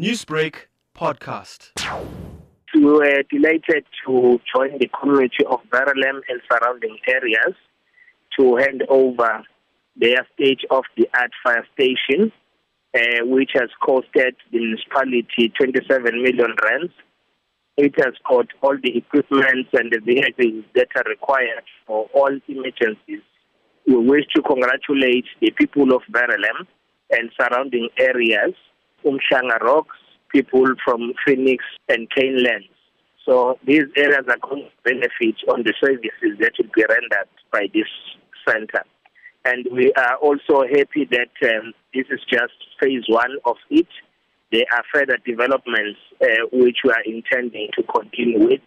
Newsbreak podcast. We were delighted to join the community of Verulam and surrounding areas to hand over their stage of the art fire station, uh, which has costed the municipality 27 million rands. It has got all the equipment and the vehicles that are required for all emergencies. We wish to congratulate the people of Verulam and surrounding areas Umhlanga Rocks, people from Phoenix and Canelands. So these areas are going to benefit on the services that will be rendered by this center. And we are also happy that um, this is just phase one of it. There are further developments uh, which we are intending to continue with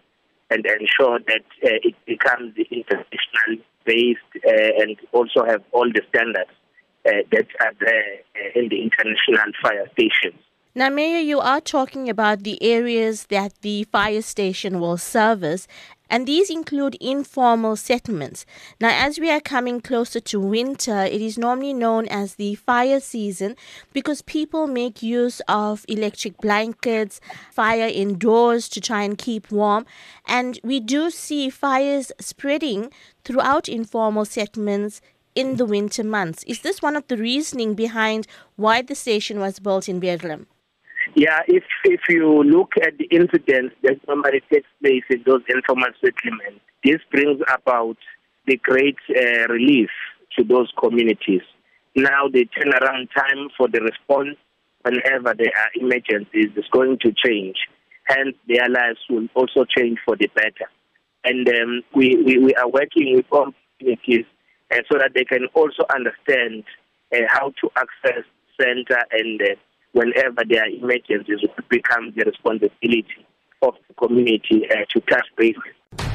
and ensure that uh, it becomes the international based uh, and also have all the standards uh, that are there uh, in the international fire stations. Now, Mayor, you are talking about the areas that the fire station will service, and these include informal settlements. Now, as we are coming closer to winter, it is normally known as the fire season because people make use of electric blankets, fire indoors to try and keep warm, and we do see fires spreading throughout informal settlements in the winter months. Is this one of the reasoning behind why the station was built in Verulam? Yeah, if if you look at the incidents that normally takes place in those informal settlements, this brings about the great uh, relief to those communities. Now the turnaround time for the response whenever there are emergencies is going to change. Hence, their lives will also change for the better. And um, we, we, we are working with all communities uh, so that they can also understand uh, how to access center and uh, whenever there are emergencies, it becomes the responsibility of the community uh, to touch base.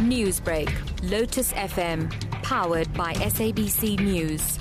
Newsbreak, Lotus FM, powered by SABC News.